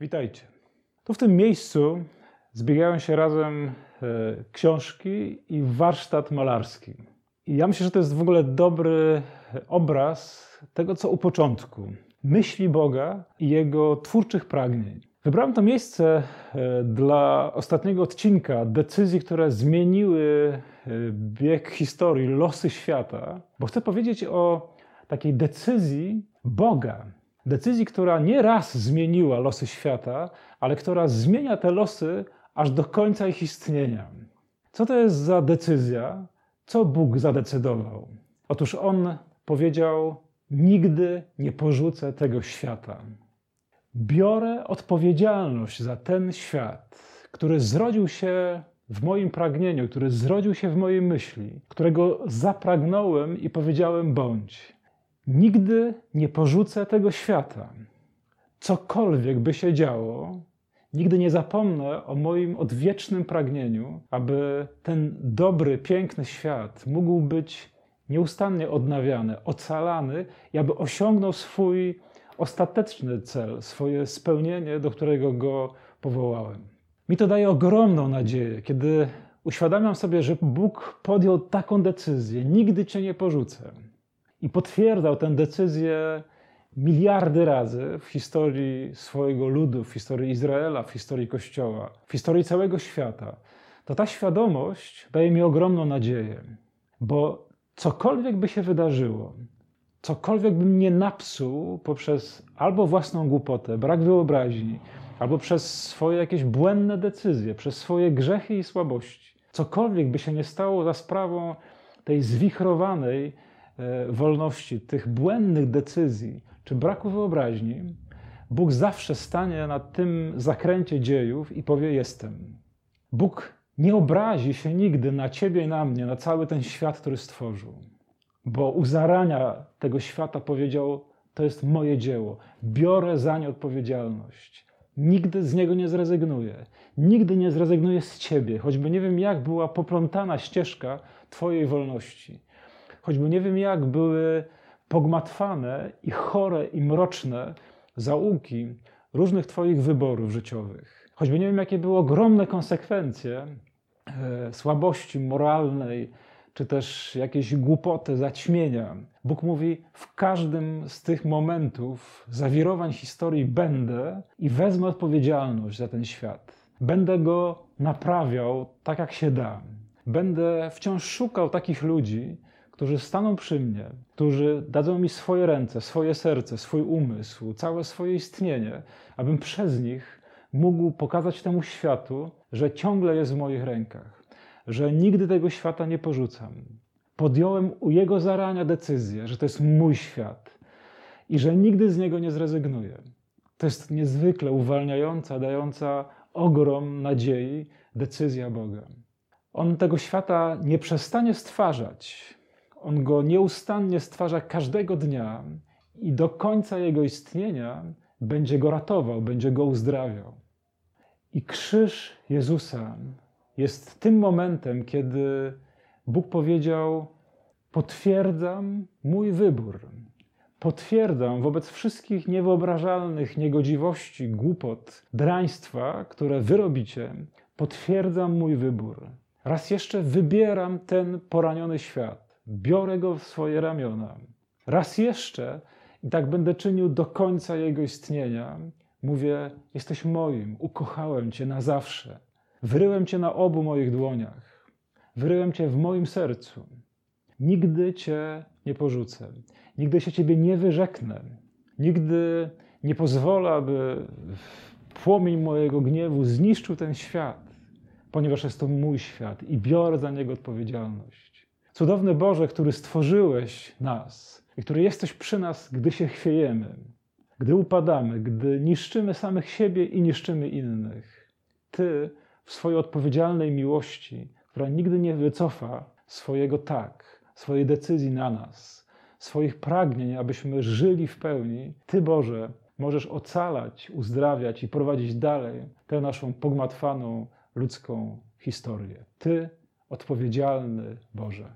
Witajcie. Tu w tym miejscu zbiegają się razem e, książki i warsztat malarski. I ja myślę, że to jest w ogóle dobry obraz tego, co u początku myśli Boga i jego twórczych pragnień. Wybrałem to miejsce e, dla ostatniego odcinka decyzji, które zmieniły e, bieg historii, losy świata, bo chcę powiedzieć o takiej decyzji Boga, Decyzji, która nie raz zmieniła losy świata, ale która zmienia te losy aż do końca ich istnienia. Co to jest za decyzja? Co Bóg zadecydował? Otóż On powiedział: Nigdy nie porzucę tego świata. Biorę odpowiedzialność za ten świat, który zrodził się w moim pragnieniu, który zrodził się w mojej myśli, którego zapragnąłem i powiedziałem: bądź. Nigdy nie porzucę tego świata. Cokolwiek by się działo, nigdy nie zapomnę o moim odwiecznym pragnieniu, aby ten dobry, piękny świat mógł być nieustannie odnawiany, ocalany i aby osiągnął swój ostateczny cel, swoje spełnienie, do którego go powołałem. Mi to daje ogromną nadzieję, kiedy uświadamiam sobie, że Bóg podjął taką decyzję: nigdy cię nie porzucę i potwierdzał tę decyzję miliardy razy w historii swojego ludu, w historii Izraela, w historii Kościoła, w historii całego świata, to ta świadomość daje mi ogromną nadzieję, bo cokolwiek by się wydarzyło, cokolwiek bym nie napsuł poprzez albo własną głupotę, brak wyobraźni, albo przez swoje jakieś błędne decyzje, przez swoje grzechy i słabości, cokolwiek by się nie stało za sprawą tej zwichrowanej, wolności, tych błędnych decyzji czy braku wyobraźni, Bóg zawsze stanie na tym zakręcie dziejów i powie: Jestem. Bóg nie obrazi się nigdy na ciebie i na mnie, na cały ten świat, który stworzył, bo u zarania tego świata powiedział: To jest moje dzieło, biorę za nie odpowiedzialność. Nigdy z niego nie zrezygnuję. Nigdy nie zrezygnuję z ciebie, choćby nie wiem, jak była poplątana ścieżka Twojej wolności choćby nie wiem jak były pogmatwane i chore i mroczne zaułki różnych Twoich wyborów życiowych. Choćby nie wiem, jakie były ogromne konsekwencje e, słabości moralnej, czy też jakieś głupoty, zaćmienia. Bóg mówi: W każdym z tych momentów zawirowań historii będę i wezmę odpowiedzialność za ten świat. Będę go naprawiał tak, jak się da. Będę wciąż szukał takich ludzi, którzy staną przy mnie, którzy dadzą mi swoje ręce, swoje serce, swój umysł, całe swoje istnienie, abym przez nich mógł pokazać temu światu, że ciągle jest w moich rękach, że nigdy tego świata nie porzucam. Podjąłem u jego zarania decyzję, że to jest mój świat i że nigdy z niego nie zrezygnuję. To jest niezwykle uwalniająca, dająca ogrom nadziei decyzja Boga. On tego świata nie przestanie stwarzać, on go nieustannie stwarza każdego dnia i do końca jego istnienia będzie go ratował, będzie go uzdrawiał. I krzyż Jezusa jest tym momentem, kiedy Bóg powiedział: Potwierdzam mój wybór. Potwierdzam wobec wszystkich niewyobrażalnych niegodziwości, głupot, draństwa, które wy robicie, potwierdzam mój wybór. Raz jeszcze wybieram ten poraniony świat biorę go w swoje ramiona. Raz jeszcze, i tak będę czynił do końca jego istnienia, mówię: Jesteś moim, ukochałem Cię na zawsze. Wryłem Cię na obu moich dłoniach, wryłem Cię w moim sercu. Nigdy Cię nie porzucę, nigdy się Ciebie nie wyrzeknę, nigdy nie pozwolę, aby płomień mojego gniewu zniszczył ten świat, ponieważ jest to mój świat i biorę za niego odpowiedzialność. Cudowny Boże, który stworzyłeś nas i który jesteś przy nas, gdy się chwiejemy, gdy upadamy, gdy niszczymy samych siebie i niszczymy innych. Ty w swojej odpowiedzialnej miłości, która nigdy nie wycofa swojego tak, swojej decyzji na nas, swoich pragnień, abyśmy żyli w pełni, Ty, Boże, możesz ocalać, uzdrawiać i prowadzić dalej tę naszą pogmatwaną ludzką historię. Ty, odpowiedzialny Boże.